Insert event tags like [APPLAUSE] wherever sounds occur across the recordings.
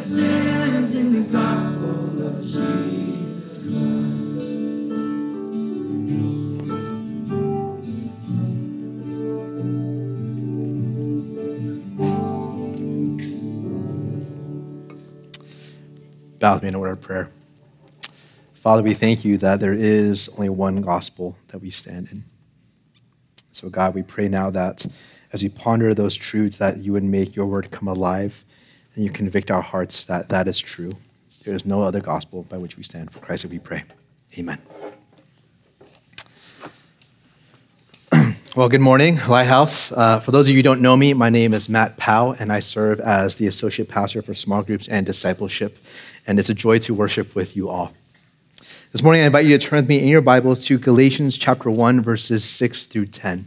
stand in the gospel of Jesus. Bow with me in a word of prayer. Father, we thank you that there is only one gospel that we stand in. So, God, we pray now that as we ponder those truths, that you would make your word come alive and you convict our hearts that that is true. There is no other gospel by which we stand. For Christ, we pray. Amen. [CLEARS THROAT] Well, good morning, Lighthouse. Uh, for those of you who don't know me, my name is Matt Powell, and I serve as the Associate Pastor for Small Groups and Discipleship. And it's a joy to worship with you all. This morning, I invite you to turn with me in your Bibles to Galatians chapter 1, verses 6 through 10.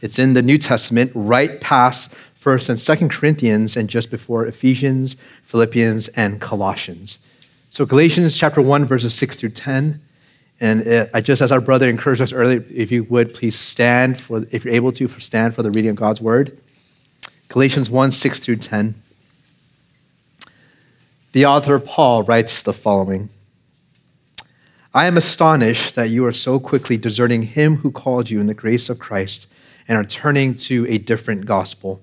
It's in the New Testament, right past 1st and 2nd Corinthians, and just before Ephesians, Philippians, and Colossians. So, Galatians chapter 1, verses 6 through 10. And I just as our brother encouraged us earlier, if you would please stand for, if you're able to, stand for the reading of God's word. Galatians 1 6 through 10. The author Paul writes the following I am astonished that you are so quickly deserting him who called you in the grace of Christ and are turning to a different gospel.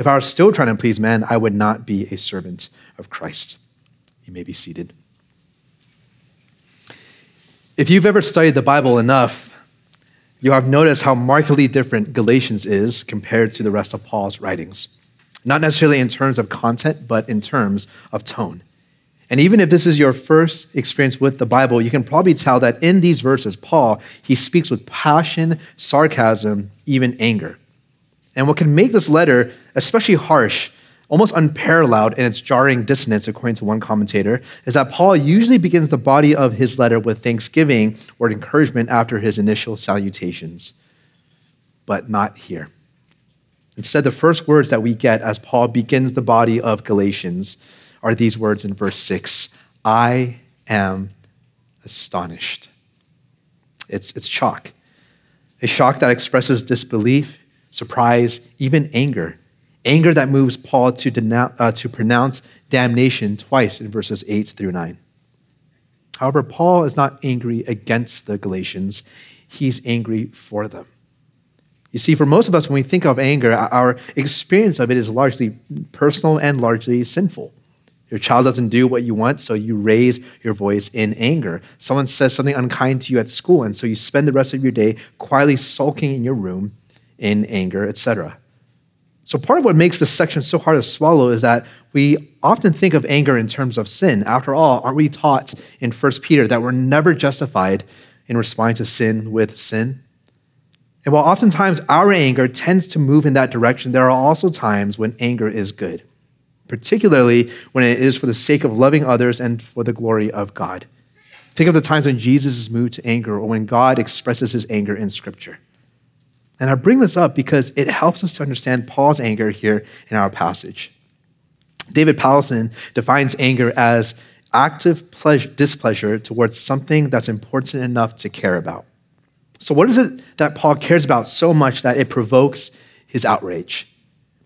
If I were still trying to please man, I would not be a servant of Christ. You may be seated. If you've ever studied the Bible enough, you have noticed how markedly different Galatians is compared to the rest of Paul's writings. Not necessarily in terms of content, but in terms of tone. And even if this is your first experience with the Bible, you can probably tell that in these verses, Paul, he speaks with passion, sarcasm, even anger. And what can make this letter especially harsh almost unparalleled in its jarring dissonance, according to one commentator, is that Paul usually begins the body of his letter with thanksgiving or encouragement after his initial salutations. But not here. Instead, the first words that we get as Paul begins the body of Galatians are these words in verse 6 I am astonished. It's, it's shock. A shock that expresses disbelief, surprise, even anger Anger that moves Paul to, uh, to pronounce damnation twice in verses 8 through 9. However, Paul is not angry against the Galatians, he's angry for them. You see, for most of us, when we think of anger, our experience of it is largely personal and largely sinful. Your child doesn't do what you want, so you raise your voice in anger. Someone says something unkind to you at school, and so you spend the rest of your day quietly sulking in your room in anger, etc. So, part of what makes this section so hard to swallow is that we often think of anger in terms of sin. After all, aren't we taught in 1 Peter that we're never justified in responding to sin with sin? And while oftentimes our anger tends to move in that direction, there are also times when anger is good, particularly when it is for the sake of loving others and for the glory of God. Think of the times when Jesus is moved to anger or when God expresses his anger in Scripture. And I bring this up because it helps us to understand Paul's anger here in our passage. David Powlison defines anger as active pleasure, displeasure towards something that's important enough to care about. So, what is it that Paul cares about so much that it provokes his outrage?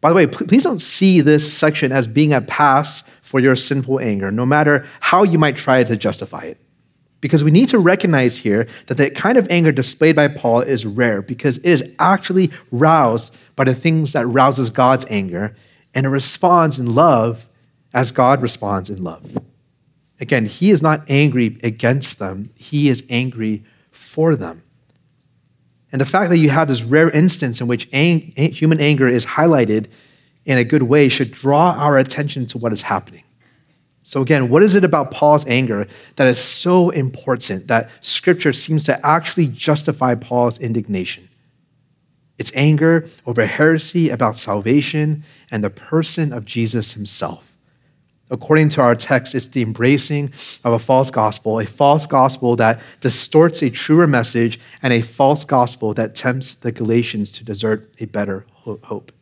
By the way, please don't see this section as being a pass for your sinful anger, no matter how you might try to justify it. Because we need to recognize here that the kind of anger displayed by Paul is rare because it is actually roused by the things that rouses God's anger, and it responds in love as God responds in love. Again, he is not angry against them, he is angry for them. And the fact that you have this rare instance in which ang- human anger is highlighted in a good way should draw our attention to what is happening. So, again, what is it about Paul's anger that is so important that scripture seems to actually justify Paul's indignation? It's anger over heresy about salvation and the person of Jesus himself. according to our text, it's the embracing of a false gospel, a false gospel that distorts a truer message, and a false gospel that tempts the Galatians to desert a better hope.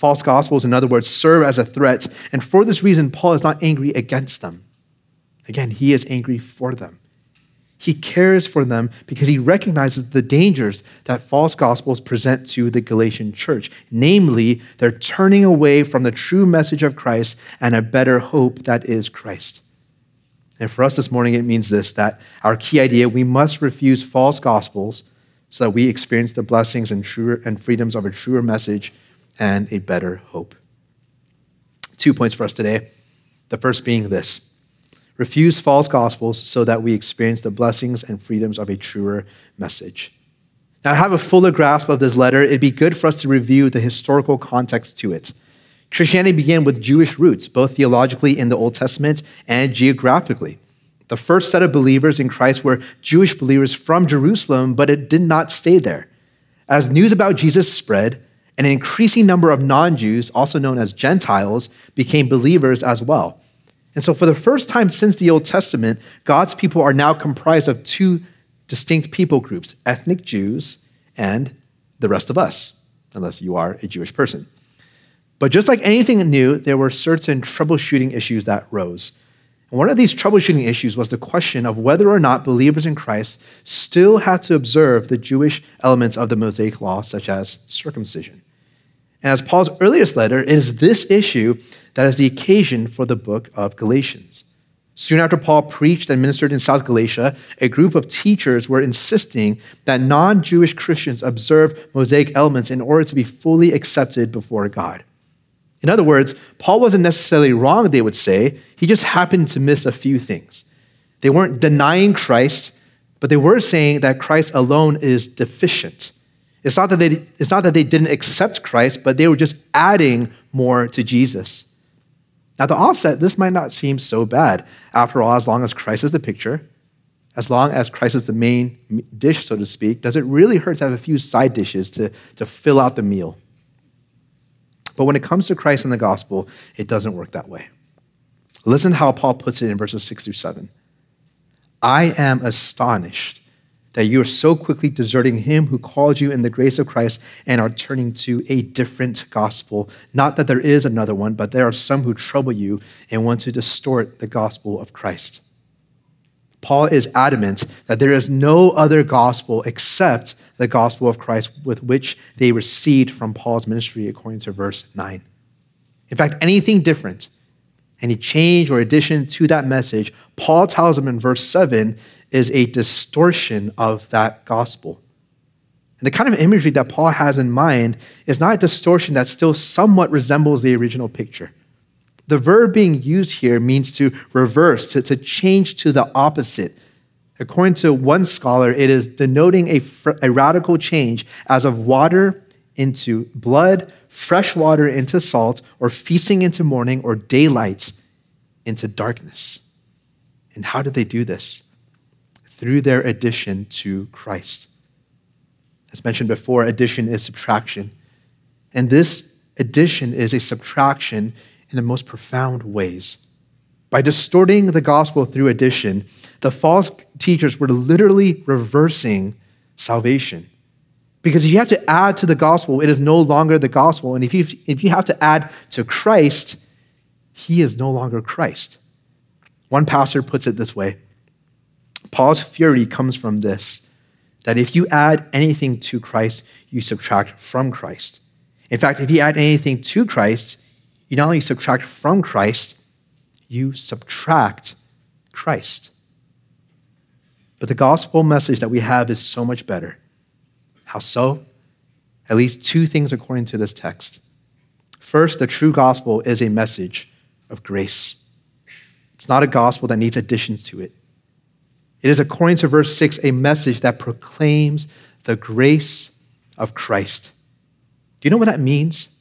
False gospels, in other words, serve as a threat, and for this reason, Paul is not angry against them. Again, he is angry for them. He cares for them because he recognizes the dangers that false gospels present to the Galatian church. Namely, they're turning away from the true message of Christ and a better hope that is Christ. And for us this morning, it means this that our key idea we must refuse false gospels so that we experience the blessings and, truer, and freedoms of a truer message and a better hope. Two points for us today. The first being this refuse false gospels so that we experience the blessings and freedoms of a truer message. Now, to have a fuller grasp of this letter, it'd be good for us to review the historical context to it. Christianity began with Jewish roots, both theologically in the Old Testament and geographically. The first set of believers in Christ were Jewish believers from Jerusalem, but it did not stay there. As news about Jesus spread, an increasing number of non Jews, also known as Gentiles, became believers as well. And so, for the first time since the Old Testament, God's people are now comprised of two distinct people groups ethnic Jews and the rest of us, unless you are a Jewish person. But just like anything new, there were certain troubleshooting issues that rose. And one of these troubleshooting issues was the question of whether or not believers in Christ still had to observe the Jewish elements of the Mosaic law, such as circumcision. And as Paul's earliest letter, it is this issue that is the occasion for the book of Galatians. Soon after Paul preached and ministered in South Galatia, a group of teachers were insisting that non Jewish Christians observe Mosaic elements in order to be fully accepted before God. In other words, Paul wasn't necessarily wrong, they would say. He just happened to miss a few things. They weren't denying Christ, but they were saying that Christ alone is deficient. It's not that they, it's not that they didn't accept Christ, but they were just adding more to Jesus. Now, the offset, this might not seem so bad. After all, as long as Christ is the picture, as long as Christ is the main dish, so to speak, does it really hurt to have a few side dishes to, to fill out the meal? But when it comes to Christ and the gospel, it doesn't work that way. Listen how Paul puts it in verses 6 through 7. I am astonished that you are so quickly deserting him who called you in the grace of Christ and are turning to a different gospel. Not that there is another one, but there are some who trouble you and want to distort the gospel of Christ. Paul is adamant that there is no other gospel except the gospel of Christ with which they received from Paul's ministry, according to verse 9. In fact, anything different, any change or addition to that message, Paul tells them in verse 7 is a distortion of that gospel. And the kind of imagery that Paul has in mind is not a distortion that still somewhat resembles the original picture. The verb being used here means to reverse, to, to change to the opposite. According to one scholar, it is denoting a, a radical change as of water into blood, fresh water into salt, or feasting into morning, or daylight into darkness. And how did they do this? Through their addition to Christ. As mentioned before, addition is subtraction. And this addition is a subtraction in the most profound ways. By distorting the gospel through addition, the false teachers were literally reversing salvation. Because if you have to add to the gospel, it is no longer the gospel. And if you, if you have to add to Christ, he is no longer Christ. One pastor puts it this way Paul's fury comes from this that if you add anything to Christ, you subtract from Christ. In fact, if you add anything to Christ, you not only subtract from Christ, you subtract Christ. But the gospel message that we have is so much better. How so? At least two things according to this text. First, the true gospel is a message of grace. It's not a gospel that needs additions to it. It is, according to verse 6, a message that proclaims the grace of Christ. Do you know what that means?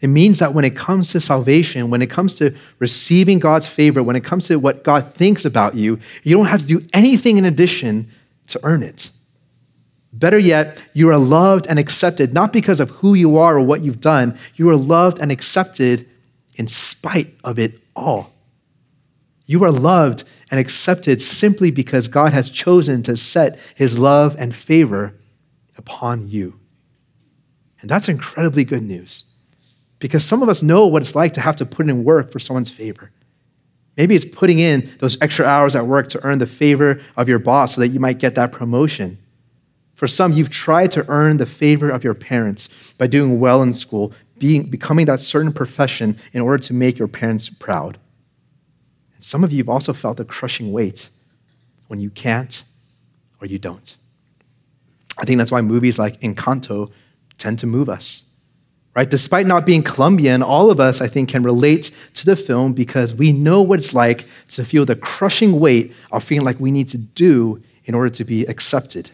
It means that when it comes to salvation, when it comes to receiving God's favor, when it comes to what God thinks about you, you don't have to do anything in addition to earn it. Better yet, you are loved and accepted not because of who you are or what you've done, you are loved and accepted in spite of it all. You are loved and accepted simply because God has chosen to set his love and favor upon you. And that's incredibly good news because some of us know what it's like to have to put in work for someone's favor. Maybe it's putting in those extra hours at work to earn the favor of your boss so that you might get that promotion. For some, you've tried to earn the favor of your parents by doing well in school, being, becoming that certain profession in order to make your parents proud. Some of you have also felt the crushing weight when you can't or you don't. I think that's why movies like Encanto tend to move us. Right? Despite not being Colombian, all of us, I think, can relate to the film because we know what it's like to feel the crushing weight of feeling like we need to do in order to be accepted.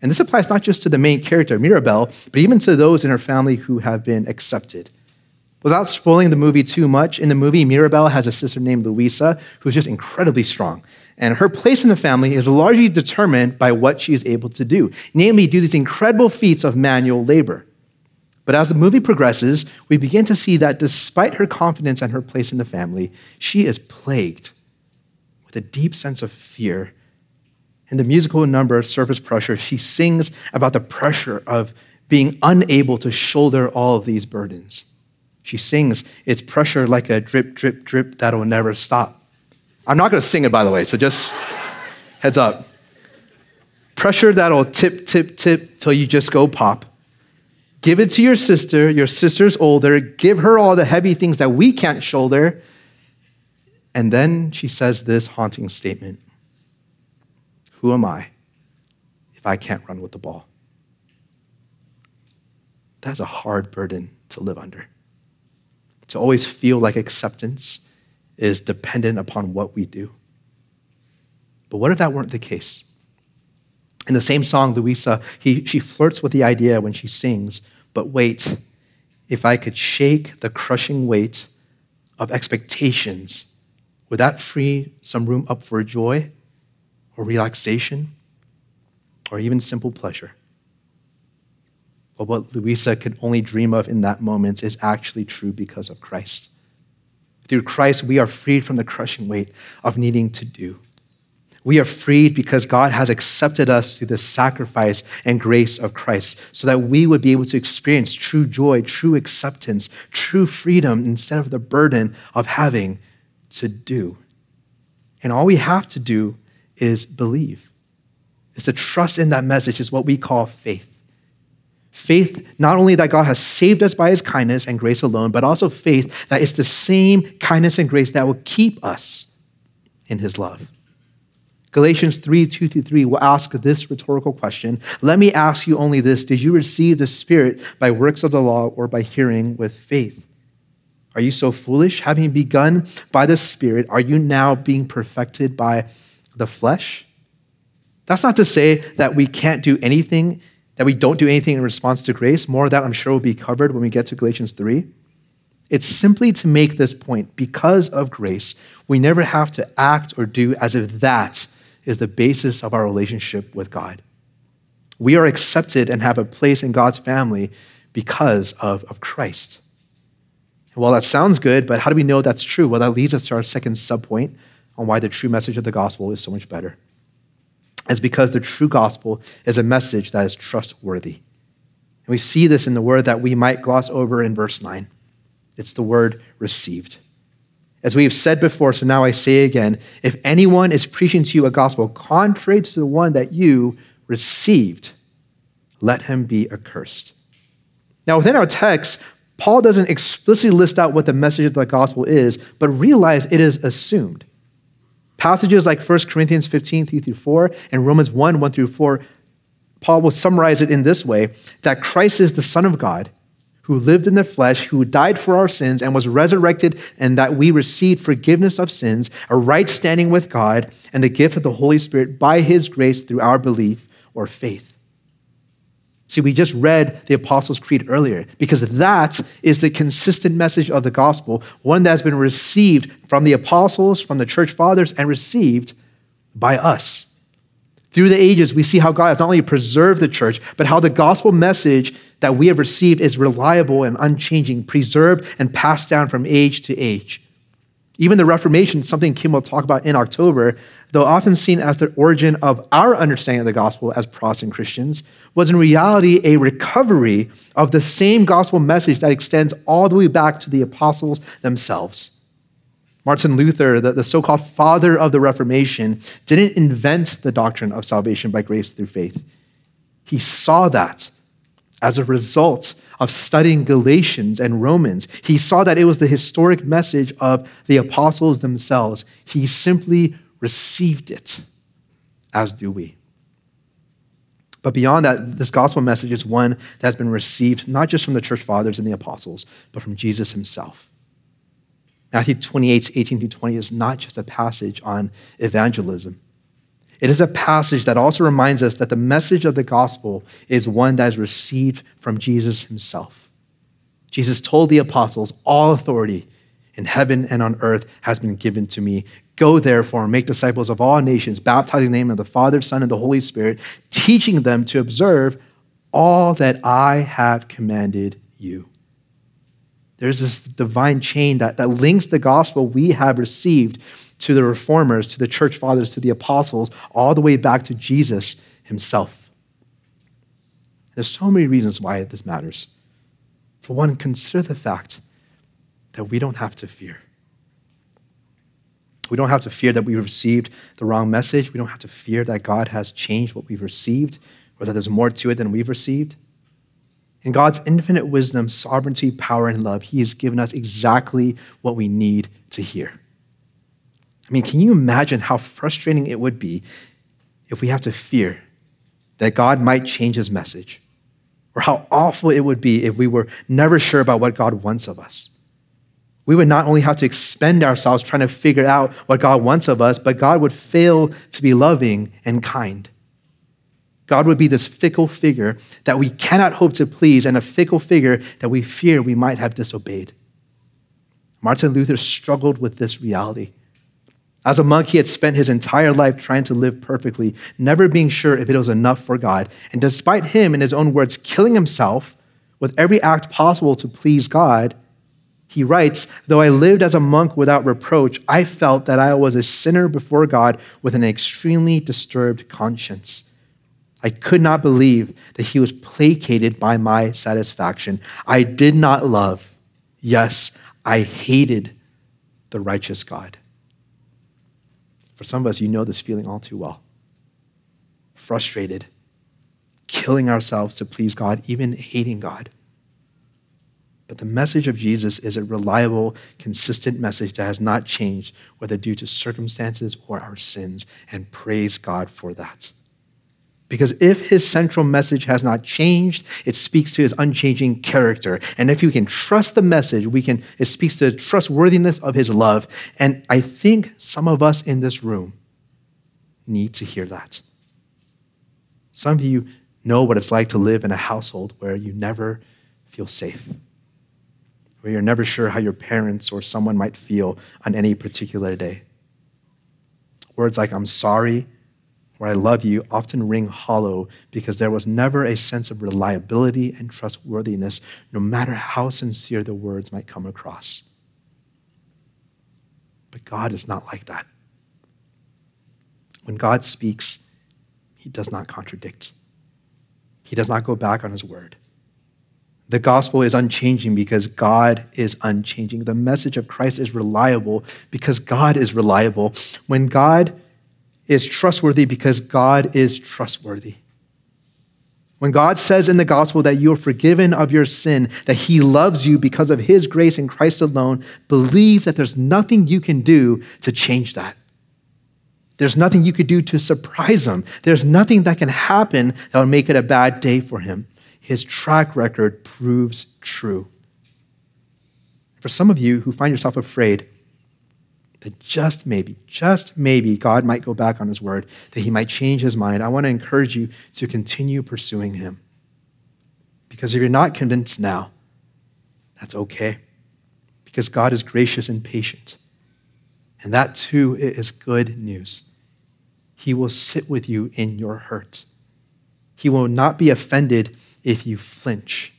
And this applies not just to the main character, Mirabel, but even to those in her family who have been accepted. Without spoiling the movie too much, in the movie, Mirabel has a sister named Luisa who's just incredibly strong. And her place in the family is largely determined by what she is able to do, namely, do these incredible feats of manual labor. But as the movie progresses, we begin to see that despite her confidence and her place in the family, she is plagued with a deep sense of fear. In the musical number, Surface Pressure, she sings about the pressure of being unable to shoulder all of these burdens. She sings, It's pressure like a drip, drip, drip that'll never stop. I'm not going to sing it, by the way, so just heads up. Pressure that'll tip, tip, tip till you just go pop. Give it to your sister. Your sister's older. Give her all the heavy things that we can't shoulder. And then she says this haunting statement Who am I if I can't run with the ball? That's a hard burden to live under. To always feel like acceptance is dependent upon what we do. But what if that weren't the case? In the same song, Luisa, he, she flirts with the idea when she sings, but wait, if I could shake the crushing weight of expectations, would that free some room up for joy or relaxation or even simple pleasure? But what Luisa could only dream of in that moment is actually true because of Christ. Through Christ, we are freed from the crushing weight of needing to do. We are freed because God has accepted us through the sacrifice and grace of Christ so that we would be able to experience true joy, true acceptance, true freedom instead of the burden of having to do. And all we have to do is believe. Is to trust in that message is what we call faith. Faith, not only that God has saved us by his kindness and grace alone, but also faith that it's the same kindness and grace that will keep us in his love. Galatians 3 2 through 3 will ask this rhetorical question Let me ask you only this Did you receive the Spirit by works of the law or by hearing with faith? Are you so foolish? Having begun by the Spirit, are you now being perfected by the flesh? That's not to say that we can't do anything, that we don't do anything in response to grace. More of that, I'm sure, will be covered when we get to Galatians 3. It's simply to make this point because of grace, we never have to act or do as if that is the basis of our relationship with God. We are accepted and have a place in God's family because of, of Christ. Well, that sounds good, but how do we know that's true? Well, that leads us to our second subpoint on why the true message of the gospel is so much better. It's because the true gospel is a message that is trustworthy. And we see this in the word that we might gloss over in verse 9. It's the word received. As we have said before, so now I say again if anyone is preaching to you a gospel contrary to the one that you received, let him be accursed. Now, within our text, Paul doesn't explicitly list out what the message of the gospel is, but realize it is assumed. Passages like 1 Corinthians 15, 3 through 4, and Romans 1, 1 through 4, Paul will summarize it in this way that Christ is the Son of God who lived in the flesh, who died for our sins and was resurrected, and that we received forgiveness of sins, a right standing with God, and the gift of the Holy Spirit by his grace through our belief or faith. See, we just read the Apostles' Creed earlier because that is the consistent message of the gospel, one that has been received from the apostles, from the church fathers, and received by us. Through the ages, we see how God has not only preserved the church, but how the gospel message that we have received is reliable and unchanging, preserved and passed down from age to age. Even the Reformation, something Kim will talk about in October, though often seen as the origin of our understanding of the gospel as Protestant Christians, was in reality a recovery of the same gospel message that extends all the way back to the apostles themselves. Martin Luther, the, the so called father of the Reformation, didn't invent the doctrine of salvation by grace through faith. He saw that as a result of studying Galatians and Romans. He saw that it was the historic message of the apostles themselves. He simply received it, as do we. But beyond that, this gospel message is one that has been received not just from the church fathers and the apostles, but from Jesus himself. Matthew 28, 18 to 20 is not just a passage on evangelism. It is a passage that also reminds us that the message of the gospel is one that is received from Jesus himself. Jesus told the apostles, All authority in heaven and on earth has been given to me. Go therefore and make disciples of all nations, baptizing in the name of the Father, Son, and the Holy Spirit, teaching them to observe all that I have commanded you. There's this divine chain that, that links the gospel we have received to the reformers, to the church fathers, to the apostles, all the way back to Jesus himself. There's so many reasons why this matters. For one, consider the fact that we don't have to fear. We don't have to fear that we received the wrong message. We don't have to fear that God has changed what we've received or that there's more to it than we've received. In God's infinite wisdom, sovereignty, power, and love, He has given us exactly what we need to hear. I mean, can you imagine how frustrating it would be if we have to fear that God might change his message? Or how awful it would be if we were never sure about what God wants of us. We would not only have to expend ourselves trying to figure out what God wants of us, but God would fail to be loving and kind. God would be this fickle figure that we cannot hope to please, and a fickle figure that we fear we might have disobeyed. Martin Luther struggled with this reality. As a monk, he had spent his entire life trying to live perfectly, never being sure if it was enough for God. And despite him, in his own words, killing himself with every act possible to please God, he writes, Though I lived as a monk without reproach, I felt that I was a sinner before God with an extremely disturbed conscience. I could not believe that he was placated by my satisfaction. I did not love, yes, I hated the righteous God. For some of us, you know this feeling all too well. Frustrated, killing ourselves to please God, even hating God. But the message of Jesus is a reliable, consistent message that has not changed, whether due to circumstances or our sins, and praise God for that. Because if his central message has not changed, it speaks to his unchanging character. And if you can trust the message, we can, it speaks to the trustworthiness of his love. And I think some of us in this room need to hear that. Some of you know what it's like to live in a household where you never feel safe, where you're never sure how your parents or someone might feel on any particular day. Words like, I'm sorry, where I love you often ring hollow because there was never a sense of reliability and trustworthiness, no matter how sincere the words might come across. But God is not like that. When God speaks, he does not contradict, he does not go back on his word. The gospel is unchanging because God is unchanging. The message of Christ is reliable because God is reliable. When God is trustworthy because God is trustworthy. When God says in the gospel that you are forgiven of your sin, that he loves you because of his grace in Christ alone, believe that there's nothing you can do to change that. There's nothing you could do to surprise him. There's nothing that can happen that will make it a bad day for him. His track record proves true. For some of you who find yourself afraid, that just maybe, just maybe, God might go back on his word, that he might change his mind. I want to encourage you to continue pursuing him. Because if you're not convinced now, that's okay. Because God is gracious and patient. And that too is good news. He will sit with you in your hurt. He will not be offended if you flinch.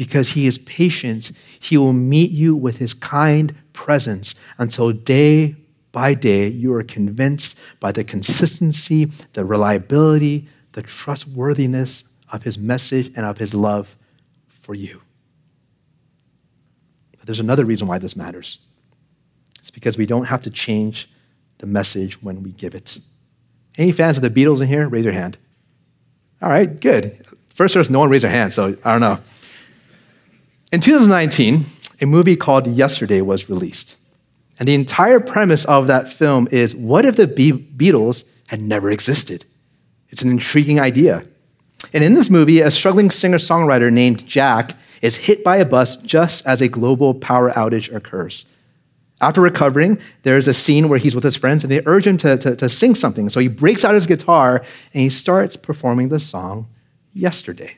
Because he is patient, he will meet you with his kind presence until day by day you are convinced by the consistency, the reliability, the trustworthiness of his message and of his love for you. But there's another reason why this matters. It's because we don't have to change the message when we give it. Any fans of the Beatles in here? Raise your hand. All right, good. First service, no one raised their hand, so I don't know. In 2019, a movie called Yesterday was released. And the entire premise of that film is what if the Be- Beatles had never existed? It's an intriguing idea. And in this movie, a struggling singer songwriter named Jack is hit by a bus just as a global power outage occurs. After recovering, there's a scene where he's with his friends and they urge him to, to, to, sing something. So he breaks out his guitar and he starts performing the song Yesterday.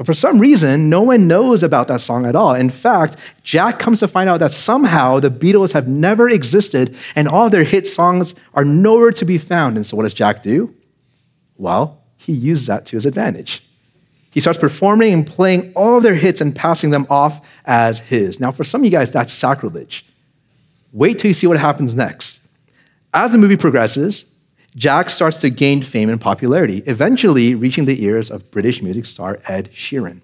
But for some reason, no one knows about that song at all. In fact, Jack comes to find out that somehow the Beatles have never existed and all their hit songs are nowhere to be found. And so what does Jack do? Well, he uses that to his advantage. He starts performing and playing all their hits and passing them off as his. Now, for some of you guys, that's sacrilege. Wait till you see what happens next. As the movie progresses, Jack starts to gain fame and popularity, eventually reaching the ears of British music star Ed Sheeran.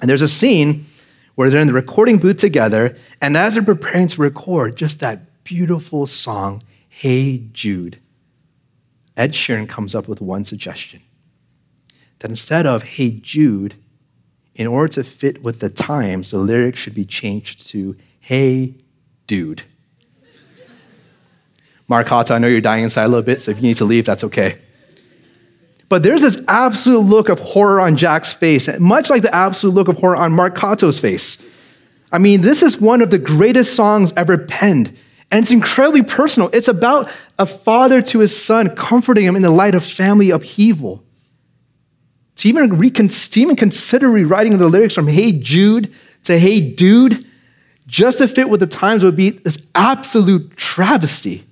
And there's a scene where they're in the recording booth together, and as they're preparing to record just that beautiful song, Hey Jude, Ed Sheeran comes up with one suggestion that instead of, hey, Jude, in order to fit with the times, the lyrics should be changed to, hey, dude. Mark Hatta, I know you're dying inside a little bit, so if you need to leave, that's okay. But there's this absolute look of horror on Jack's face, much like the absolute look of horror on Mark Cato's face. I mean, this is one of the greatest songs ever penned. And it's incredibly personal. It's about a father to his son, comforting him in the light of family upheaval to even, recon- to even consider rewriting the lyrics from Hey Jude to Hey Dude, just to fit with the times would be this absolute travesty.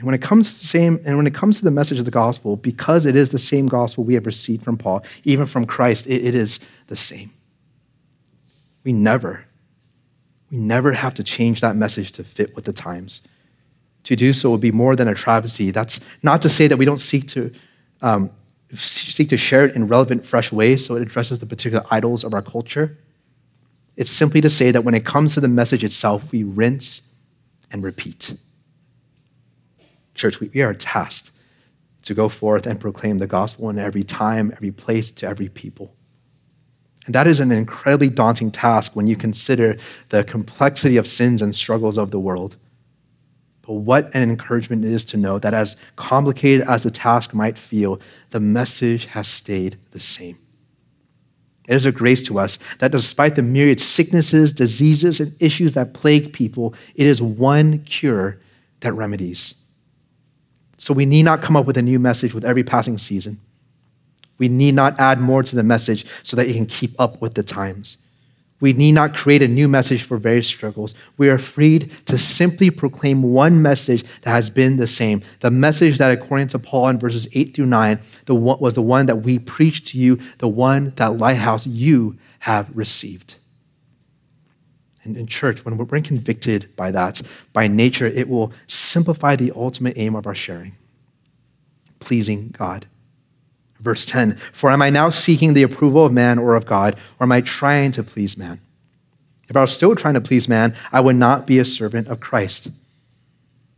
And when it comes to the same, and when it comes to the message of the gospel, because it is the same gospel we have received from Paul, even from Christ, it, it is the same. We never, we never have to change that message to fit with the times. To do so would be more than a travesty. That's not to say that we don't seek to um, seek to share it in relevant, fresh ways so it addresses the particular idols of our culture. It's simply to say that when it comes to the message itself, we rinse and repeat. Church, we are tasked to go forth and proclaim the gospel in every time, every place, to every people. And that is an incredibly daunting task when you consider the complexity of sins and struggles of the world. But what an encouragement it is to know that as complicated as the task might feel, the message has stayed the same. It is a grace to us that despite the myriad sicknesses, diseases, and issues that plague people, it is one cure that remedies. So we need not come up with a new message with every passing season. We need not add more to the message so that it can keep up with the times. We need not create a new message for various struggles. We are freed to simply proclaim one message that has been the same. The message that, according to Paul in verses 8 through 9, the one, was the one that we preached to you, the one that Lighthouse you have received. And in church, when we're convicted by that, by nature, it will simplify the ultimate aim of our sharing pleasing God. Verse 10 For am I now seeking the approval of man or of God, or am I trying to please man? If I was still trying to please man, I would not be a servant of Christ.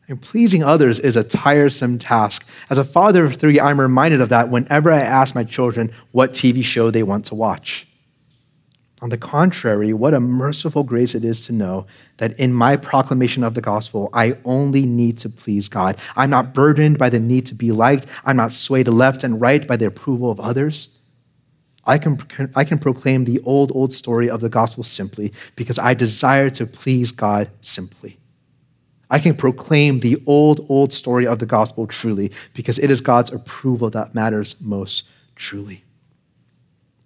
And pleasing others is a tiresome task. As a father of three, I'm reminded of that whenever I ask my children what TV show they want to watch. On the contrary, what a merciful grace it is to know that in my proclamation of the gospel, I only need to please God. I'm not burdened by the need to be liked. I'm not swayed left and right by the approval of others. I can, I can proclaim the old, old story of the gospel simply because I desire to please God simply. I can proclaim the old, old story of the gospel truly because it is God's approval that matters most truly.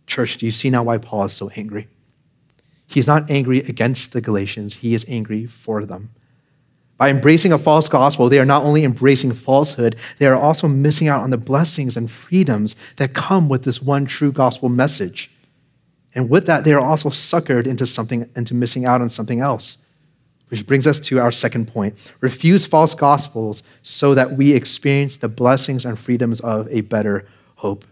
Church, do you see now why Paul is so angry? He's not angry against the Galatians, he is angry for them. By embracing a false gospel, they are not only embracing falsehood, they are also missing out on the blessings and freedoms that come with this one true gospel message. And with that, they are also suckered into something, into missing out on something else. Which brings us to our second point refuse false gospels so that we experience the blessings and freedoms of a better hope.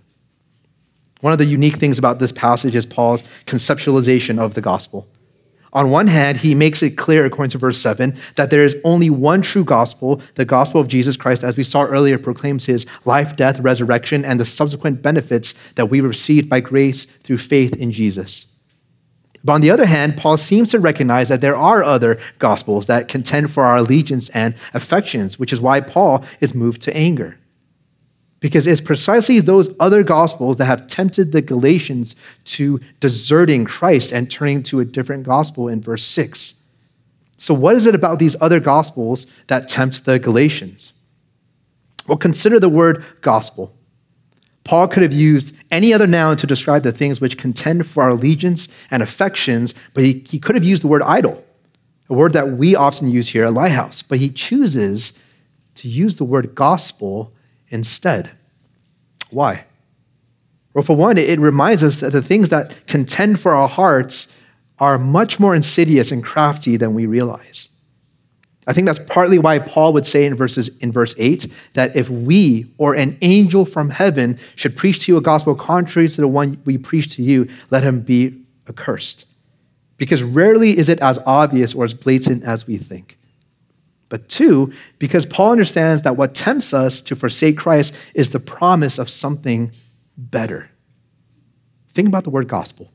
One of the unique things about this passage is Paul's conceptualization of the gospel. On one hand, he makes it clear, according to verse 7, that there is only one true gospel. The gospel of Jesus Christ, as we saw earlier, proclaims his life, death, resurrection, and the subsequent benefits that we receive by grace through faith in Jesus. But on the other hand, Paul seems to recognize that there are other gospels that contend for our allegiance and affections, which is why Paul is moved to anger because it's precisely those other gospels that have tempted the Galatians to deserting Christ and turning to a different gospel in verse 6. So, what is it about these other gospels that tempt the Galatians? Well, consider the word gospel. Paul could have used any other noun to describe the things which contend for our allegiance and affections, but he, he could have used the word idol, a word that we often use here at Lighthouse. But he chooses to use the word gospel instead. Why? Well, for one, it reminds us that the things that contend for our hearts are much more insidious and crafty than we realize. I think that's partly why Paul would say in verses in verse 8 that if we or an angel from heaven should preach to you a gospel contrary to the one we preach to you, let him be accursed. Because rarely is it as obvious or as blatant as we think. But two, because Paul understands that what tempts us to forsake Christ is the promise of something better. Think about the word gospel.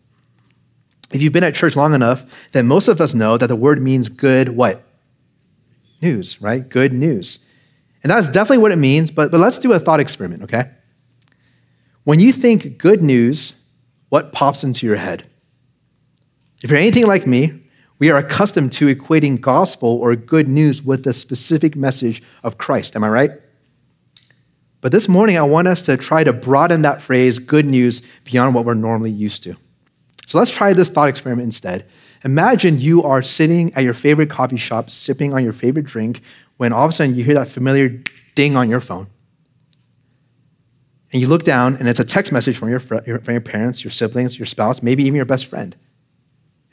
If you've been at church long enough, then most of us know that the word means good what? News, right? Good news. And that's definitely what it means, but, but let's do a thought experiment, okay? When you think good news, what pops into your head? If you're anything like me, we are accustomed to equating gospel or good news with the specific message of Christ. Am I right? But this morning, I want us to try to broaden that phrase, good news, beyond what we're normally used to. So let's try this thought experiment instead. Imagine you are sitting at your favorite coffee shop, sipping on your favorite drink, when all of a sudden you hear that familiar ding on your phone. And you look down, and it's a text message from your, from your parents, your siblings, your spouse, maybe even your best friend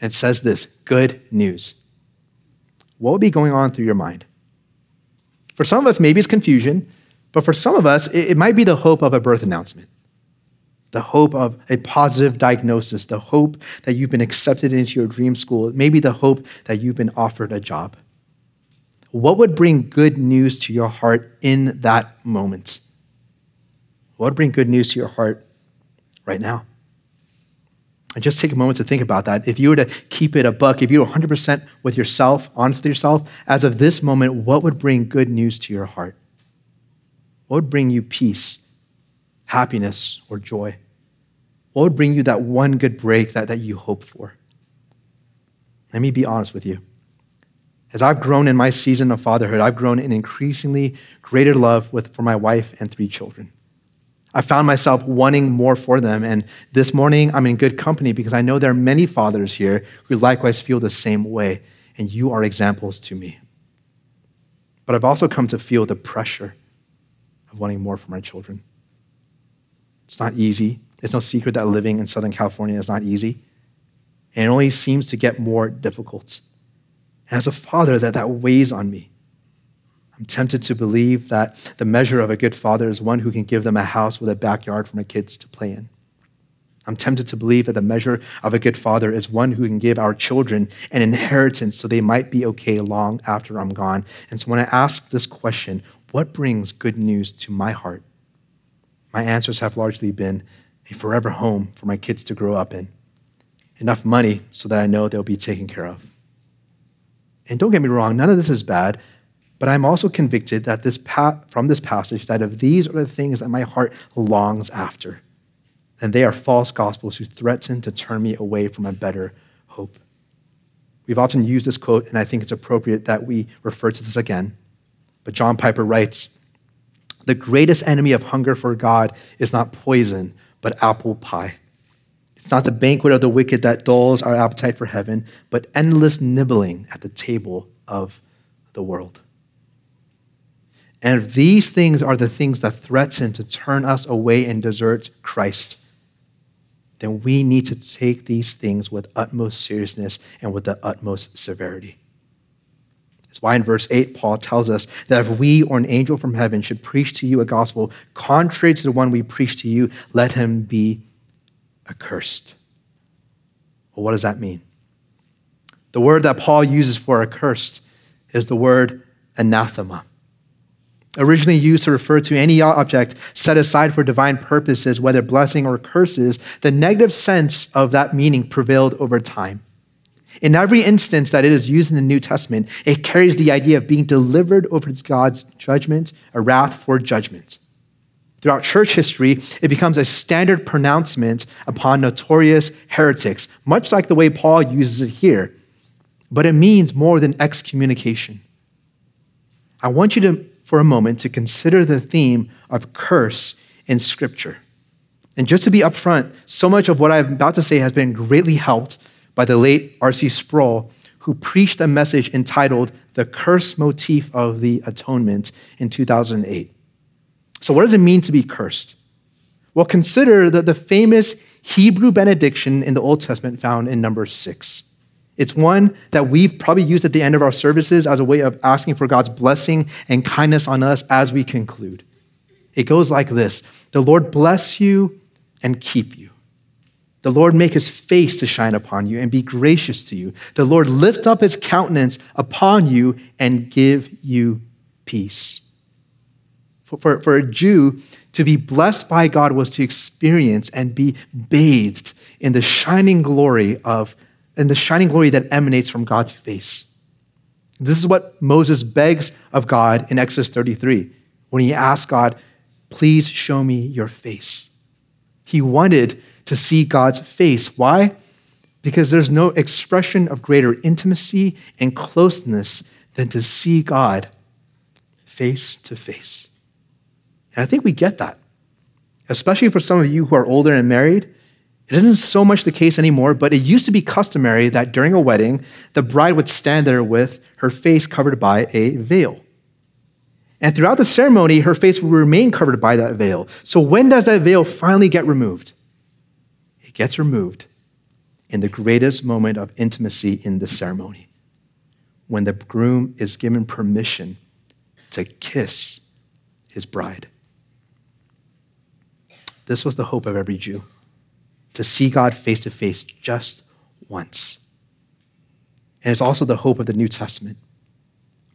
and says this good news. What would be going on through your mind? For some of us, maybe it's confusion, but for some of us, it, might be the hope of a birth announcement, the hope of a positive diagnosis, the hope that you've been accepted into your dream school, maybe the hope that you've been offered a job. What would bring good news to your heart in that moment? What would bring good news to your heart right now? And just take a moment to think about that. If you were to keep it a buck, if you were 100% with yourself, honest with yourself, as of this moment, what would bring good news to your heart? What would bring you peace, happiness, or joy? What would bring you that one good break that, that you hope for? Let me be honest with you. As I've grown in my season of fatherhood, I've grown in increasingly greater love with, for my wife and three children. I found myself wanting more for them. And this morning, I'm in good company because I know there are many fathers here who likewise feel the same way, and you are examples to me. But I've also come to feel the pressure of wanting more for my children. It's not easy. It's no secret that living in Southern California is not easy. And it only seems to get more difficult. And as a father, that, that weighs on me. I'm tempted to believe that the measure of a good father is one who can give them a house with a backyard for my kids to play in. I'm tempted to believe that the measure of a good father is one who can give our children an inheritance so they might be okay long after I'm gone. And so when I ask this question, what brings good news to my heart? My answers have largely been a forever home for my kids to grow up in, enough money so that I know they'll be taken care of. And don't get me wrong, none of this is bad. But I'm also convicted that this pa- from this passage that if these are the things that my heart longs after, then they are false gospels who threaten to turn me away from a better hope. We've often used this quote, and I think it's appropriate that we refer to this again. But John Piper writes The greatest enemy of hunger for God is not poison, but apple pie. It's not the banquet of the wicked that dulls our appetite for heaven, but endless nibbling at the table of the world. And these things are the things that threaten to turn us away and desert Christ, then we need to take these things with utmost seriousness and with the utmost severity. That's why in verse 8, Paul tells us that if we or an angel from heaven should preach to you a gospel contrary to the one we preach to you, let him be accursed. Well, what does that mean? The word that Paul uses for accursed is the word anathema. Originally used to refer to any object set aside for divine purposes, whether blessing or curses, the negative sense of that meaning prevailed over time. In every instance that it is used in the New Testament, it carries the idea of being delivered over to God's judgment, a wrath for judgment. Throughout church history, it becomes a standard pronouncement upon notorious heretics, much like the way Paul uses it here. But it means more than excommunication. I want you to, for a moment, to consider the theme of curse in Scripture. And just to be upfront, so much of what I'm about to say has been greatly helped by the late R.C. Sproul, who preached a message entitled The Curse Motif of the Atonement in 2008. So, what does it mean to be cursed? Well, consider that the famous Hebrew benediction in the Old Testament found in number six. It's one that we've probably used at the end of our services as a way of asking for God's blessing and kindness on us as we conclude. It goes like this The Lord bless you and keep you. The Lord make his face to shine upon you and be gracious to you. The Lord lift up his countenance upon you and give you peace. For, for, for, a Jew, to be blessed by God was to experience and be bathed in the shining glory of and the shining glory that emanates from God's face. This is what Moses begs of God in Exodus 33 when he asks God, Please show me your face. He wanted to see God's face. Why? Because there's no expression of greater intimacy and closeness than to see God face to face. And I think we get that, especially for some of you who are older and married. It isn't so much the case anymore, but it used to be customary that during a wedding, the bride would stand there with her face covered by a veil. And throughout the ceremony, her face would remain covered by that veil. So when does that veil finally get removed? It gets removed in the greatest moment of intimacy in the ceremony, when the groom is given permission to kiss his bride. This was the hope of every Jew to see God face to face just once. And it's also the hope of the New Testament.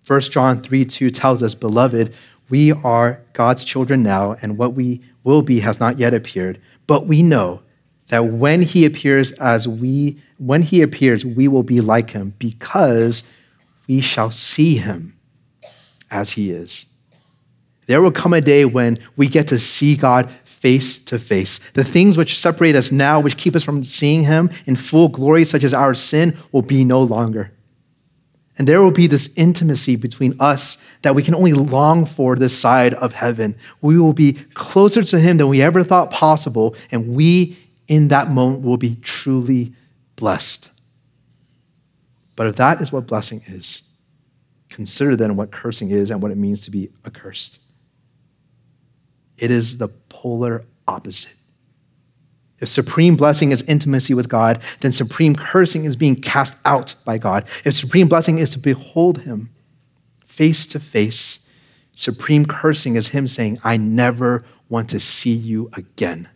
1 John 3 2 tells us, Beloved, we are God's children now, and what we will be has not yet appeared. But we know that when he appears as we when he appears, we will be like him, because we shall see him as he is. There will come a day when we get to see God face to face. The things which separate us now, which keep us from seeing Him in full glory, such as our sin, will be no longer. And there will be this intimacy between us that we can only long for this side of heaven. We will be closer to Him than we ever thought possible, and we, in that moment, will be truly blessed. But if that is what blessing is, consider then what cursing is and what it means to be accursed. It is the polar opposite. If supreme blessing is intimacy with God, then supreme cursing is being cast out by God. If supreme blessing is to behold Him face to face, supreme cursing is Him saying, I never want to see you again.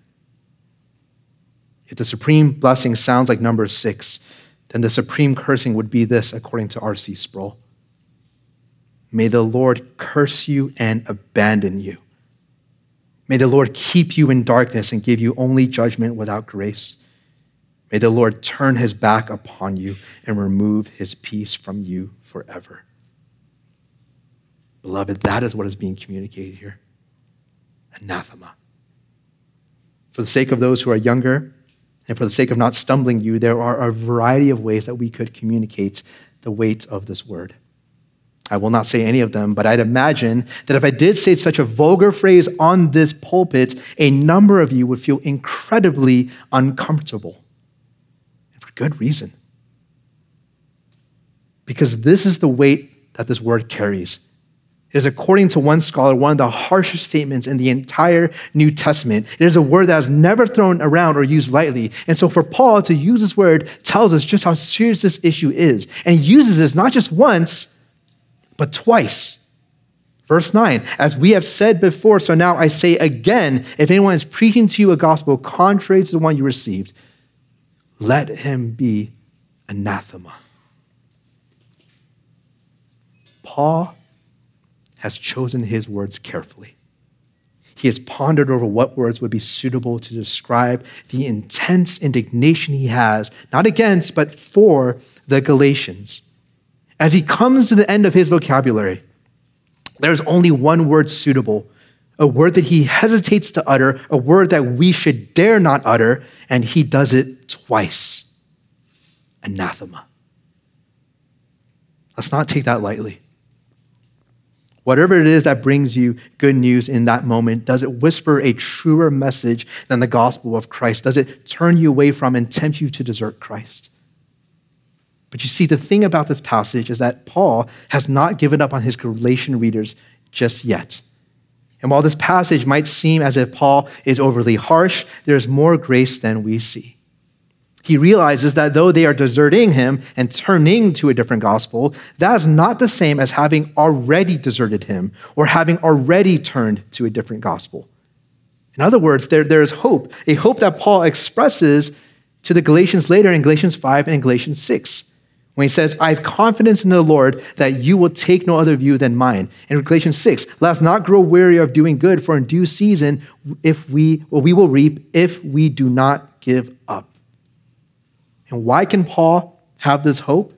If the supreme blessing sounds like number six, then the supreme cursing would be this, according to R.C. Sproul. May the Lord curse you and abandon you. May the Lord keep you in darkness and give you only judgment without grace. May the Lord turn his back upon you and remove his peace from you forever. Beloved, that is what is being communicated here anathema. For the sake of those who are younger, and for the sake of not stumbling you, there are a variety of ways that we could communicate the weight of this word. I will not say any of them, but I'd imagine that if I did say such a vulgar phrase on this pulpit, a number of you would feel incredibly uncomfortable. And for good reason. Because this is the weight that this word carries. It is, according to one scholar, one of the harshest statements in the entire New Testament. It is a word that is never thrown around or used lightly. And so, for Paul to use this word tells us just how serious this issue is. And uses this not just once, but twice. Verse 9, as we have said before, so now I say again if anyone is preaching to you a gospel contrary to the one you received, let him be anathema. Paul has chosen his words carefully. He has pondered over what words would be suitable to describe the intense indignation he has, not against, but for the Galatians. As he comes to the end of his vocabulary, there's only one word suitable, a word that he hesitates to utter, a word that we should dare not utter, and he does it twice anathema. Let's not take that lightly. Whatever it is that brings you good news in that moment, does it whisper a truer message than the gospel of Christ? Does it turn you away from and tempt you to desert Christ? But you see, the thing about this passage is that Paul has not given up on his Galatian readers just yet. And while this passage might seem as if Paul is overly harsh, there's more grace than we see he realizes that though they are deserting him and turning to a different gospel, that is not the same as having already deserted him or having already turned to a different gospel. In other words, there, there is hope, a hope that Paul expresses to the Galatians later in Galatians 5 and in Galatians 6. When he says, I have confidence in the Lord that you will take no other view than mine. In Galatians 6, let us not grow weary of doing good, for in due season, if we, well, we will reap if we do not give up. And why can Paul have this hope?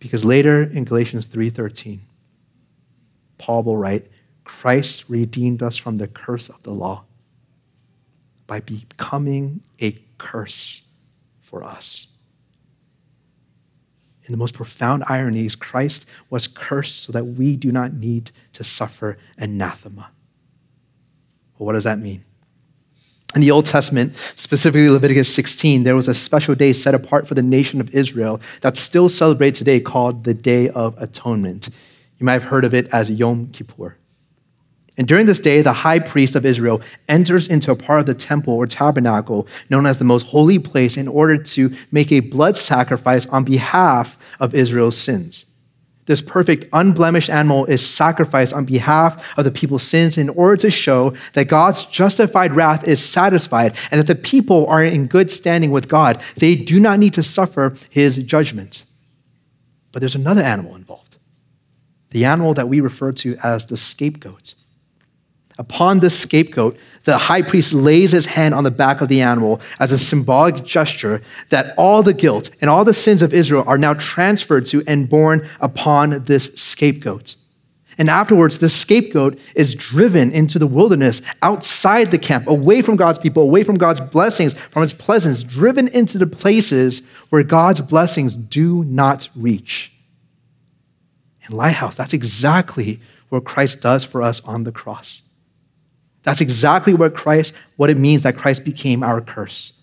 Because later in Galatians 3:13, Paul will write, Christ redeemed us from the curse of the law by becoming a curse for us. In the most profound ironies, Christ was cursed so that we do not need to suffer anathema. Well, what does that mean? In the Old Testament, specifically Leviticus 16, there was a special day set apart for the nation of Israel that's still celebrated today called the Day of Atonement. You might have heard of it as Yom Kippur. And during this day, the high priest of Israel enters into a part of the temple or tabernacle known as the most holy place in order to make a blood sacrifice on behalf of Israel's sins. This perfect, unblemished animal is sacrificed on behalf of the people's sins in order to show that God's justified wrath is satisfied and that the people are in good standing with God. They do not need to suffer his judgment. But there's another animal involved the animal that we refer to as the scapegoat. Upon this scapegoat, the high priest lays his hand on the back of the animal as a symbolic gesture that all the guilt and all the sins of Israel are now transferred to and borne upon this scapegoat. And afterwards, the scapegoat is driven into the wilderness outside the camp, away from God's people, away from God's blessings, from his presence, driven into the places where God's blessings do not reach. In Lighthouse, that's exactly what Christ does for us on the cross. That's exactly what Christ, what it means that Christ became our curse.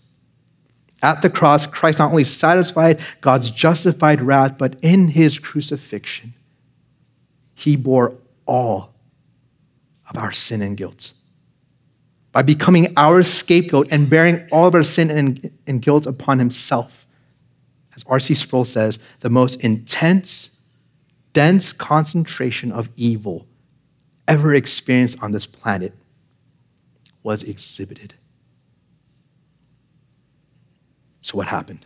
At the cross, Christ not only satisfied God's justified wrath, but in his crucifixion, he bore all of our sin and guilt. By becoming our scapegoat and bearing all of our sin and, and guilt upon himself. As R.C. Sproul says, the most intense, dense concentration of evil ever experienced on this planet was exhibited. So, what happened?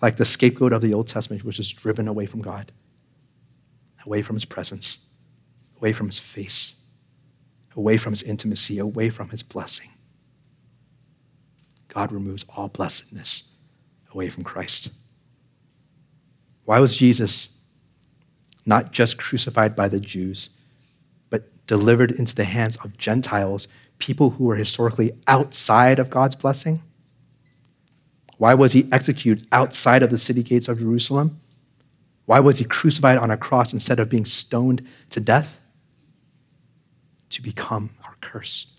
Like the scapegoat of the Old Testament, which was driven away from God, away from his presence, away from his face, away from his intimacy, away from his blessing. God removes all blessedness away from Christ. Why was Jesus not just crucified by the Jews, but delivered into the hands of Gentiles people who were historically outside of God's blessing? Why was he executed outside of the city gates of Jerusalem? Why was he crucified on a cross instead of being stoned to death? To become our curse.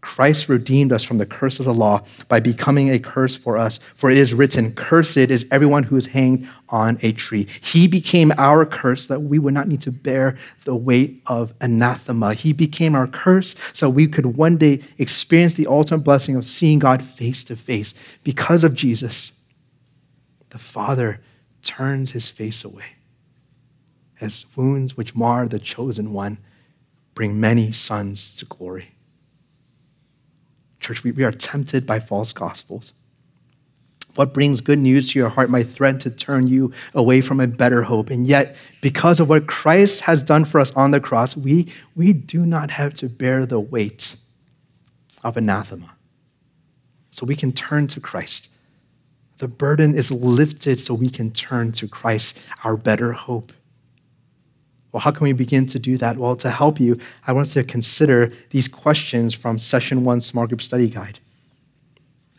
Christ redeemed us from the curse of the law by becoming a curse for us. For it is written, Cursed is everyone who is hanged on a tree. He became our curse that we would not need to bear the weight of anathema. He became our curse so we could one day experience the ultimate blessing of seeing God face to face. Because of Jesus, the Father turns his face away as wounds which mar the chosen one bring many sons to glory. Church, we, we are tempted by false gospels. What brings good news to your heart might threaten to turn you away from a better hope. And yet, because of what Christ has done for us on the cross, we, we do not have to bear the weight of anathema. So we can turn to Christ. The burden is lifted so we can turn to Christ, our better hope. Well, how can we begin to do that? Well, to help you, I want us to consider these questions from Session 1 Small Group Study Guide.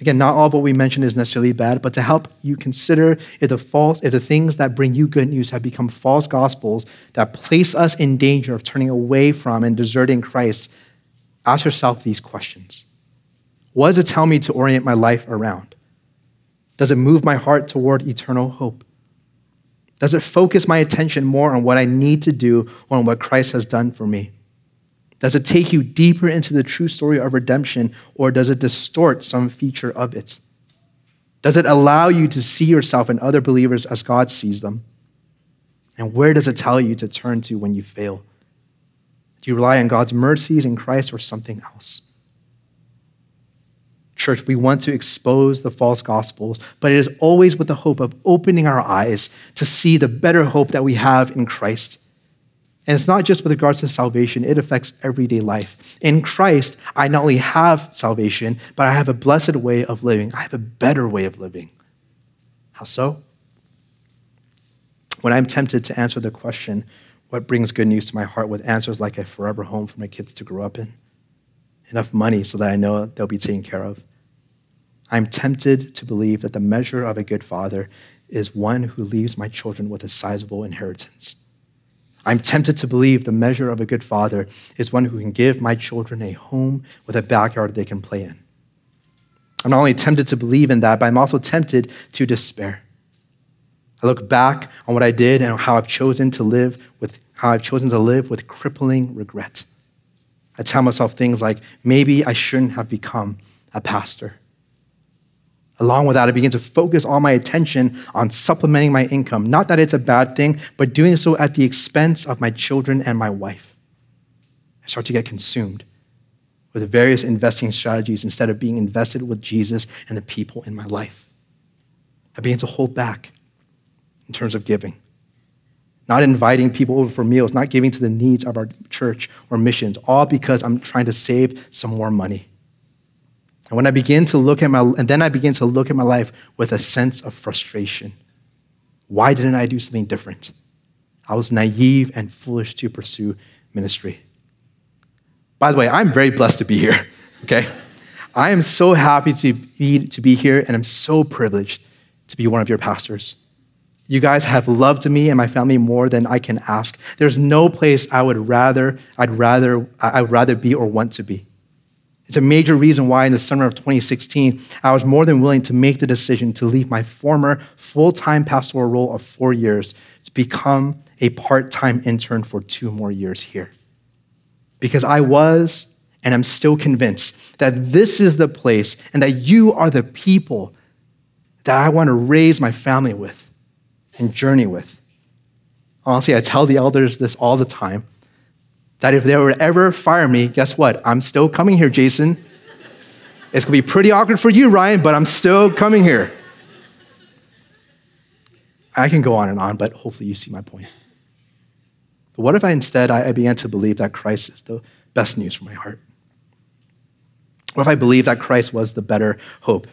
Again, not all of what we mentioned is necessarily bad, but to help you consider if the false, if the things that bring you good news have become false gospels that place us in danger of turning away from and deserting Christ, ask yourself these questions. What does it tell me to orient my life around? Does it move my heart toward eternal hope? Does it focus my attention more on what I need to do or on what Christ has done for me? Does it take you deeper into the true story of redemption or does it distort some feature of it? Does it allow you to see yourself and other believers as God sees them? And where does it tell you to turn to when you fail? Do you rely on God's mercies in Christ or something else? Church, we want to expose the false gospels, but it is always with the hope of opening our eyes to see the better hope that we have in Christ. And it's not just with regards to salvation, it affects everyday life. In Christ, I not only have salvation, but I have a blessed way of living. I have a better way of living. How so? When I'm tempted to answer the question, what brings good news to my heart with answers like a forever home for my kids to grow up in? Enough money so that I know they'll be taken care of I'm tempted to believe that the measure of a good father is one who leaves my children with a sizable inheritance. I'm tempted to believe the measure of a good father is one who can give my children a home with a backyard they can play in. I'm not only tempted to believe in that, but I'm also tempted to despair. I look back on what I did and how I've chosen to live with how I've chosen to live with crippling regret. I tell myself things like maybe I shouldn't have become a pastor. Along with that, I begin to focus all my attention on supplementing my income. Not that it's a bad thing, but doing so at the expense of my children and my wife. I start to get consumed with various investing strategies instead of being invested with Jesus and the people in my life. I begin to hold back in terms of giving, not inviting people over for meals, not giving to the needs of our church or missions, all because I'm trying to save some more money. And when I begin to look at my, and then I begin to look at my life with a sense of frustration. Why didn't I do something different? I was naive and foolish to pursue ministry. By the way, I'm very blessed to be here, [LAUGHS] okay? I am so happy to be, to be here, and I'm so privileged to be one of your pastors. You guys have loved me and my family more than I can ask. There's no place I would rather, I'd rather, I would rather be or want to be. It's a major reason why in the summer of 2016, I was more than willing to make the decision to leave my former full time pastoral role of four years to become a part time intern for two more years here. Because I was and I'm still convinced that this is the place and that you are the people that I want to raise my family with and journey with. Honestly, I tell the elders this all the time that if they would ever fire me, guess what? I'm still coming here, Jason. It's gonna be pretty awkward for you, Ryan, but I'm still coming here. I can go on and on, but hopefully you see my point. But what if I instead I began to believe that Christ is the best news for my heart? What if I believed that Christ was the better hope?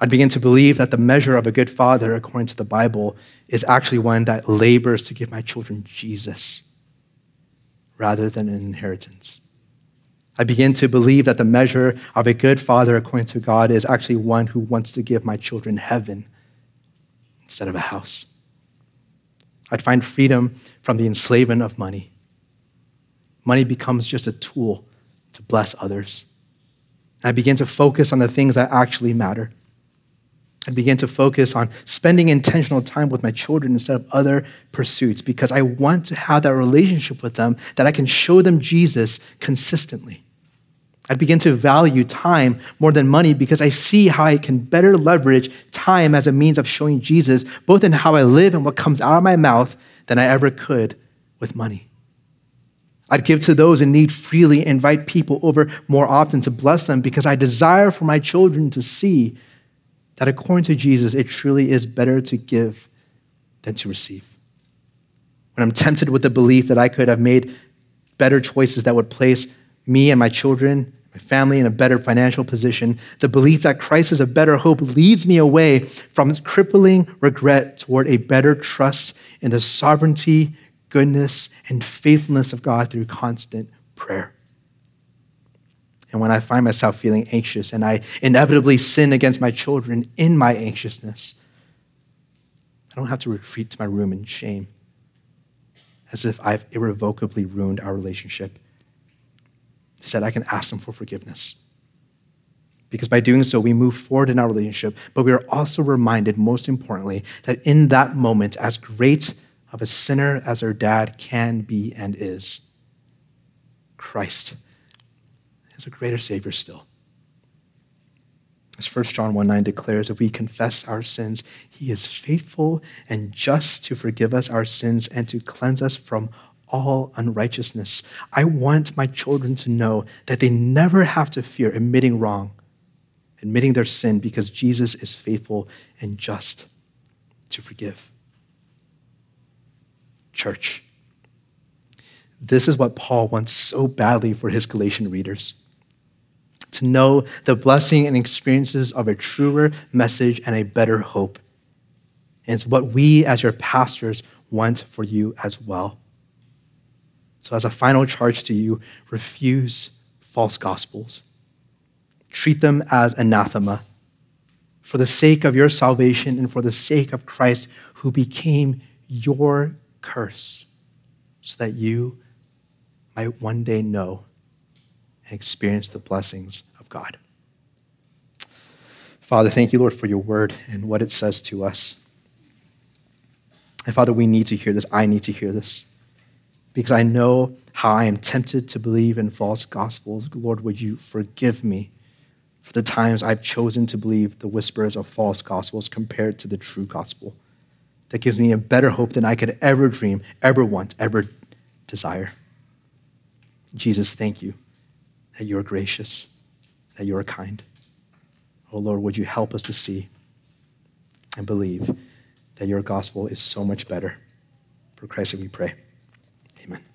I'd begin to believe that the measure of a good father, according to the Bible, is actually one that labors to give my children Jesus rather than an inheritance. I begin to believe that the measure of a good father, according to God, is actually one who wants to give my children heaven instead of a house. I'd find freedom from the enslavement of money. Money becomes just a tool to bless others. I begin to focus on the things that actually matter. I began to focus on spending intentional time with my children instead of other pursuits because I want to have that relationship with them that I can show them Jesus consistently. I begin to value time more than money because I see how I can better leverage time as a means of showing Jesus, both in how I live and what comes out of my mouth, than I ever could with money. I'd give to those in need freely, invite people over more often to bless them because I desire for my children to see that according to Jesus, it truly is better to give than to receive. When I'm tempted with the belief that I could have made better choices that would place me and my children, my family in a better financial position, the belief that Christ is a better hope leads me away from crippling regret toward a better trust in the sovereignty, goodness, and faithfulness of God through constant prayer. And when I find myself feeling anxious and I inevitably sin against my children in my anxiousness, I don't have to retreat to my room in shame as if I've irrevocably ruined our relationship. Instead, I can ask them for forgiveness. Because by doing so, we move forward in our relationship, but we are also reminded, most importantly, that in that moment, as great of a sinner as our dad can be and is, Christ is a greater Savior still. As 1 John 1 9 declares, if we confess our sins, he is faithful and just to forgive us our sins and to cleanse us from all unrighteousness. I want my children to know that they never have to fear admitting wrong, admitting their sin, because Jesus is faithful and just to forgive. Church, this is what Paul wants so badly for his Galatian readers to know the blessing and experiences of a truer message and a better hope. And it's what we, as your pastors, want for you as well. So, as a final charge to you, refuse false gospels. Treat them as anathema for the sake of your salvation and for the sake of Christ, who became your curse, so that you might one day know experience the blessings of God. Father, thank you, Lord, for your word and what it says to us. And Father, we need to hear this. I need to hear this because I know how I am tempted to believe in false gospels. Lord, would you forgive me for the times I've chosen to believe the whispers of false gospels compared to the true gospel that gives me a better hope than I could ever dream, ever want, ever desire. Jesus, thank you that you are gracious, that you are kind. Oh Lord, would you help us to see and believe that your gospel is so much better? For Christ, we pray. Amen.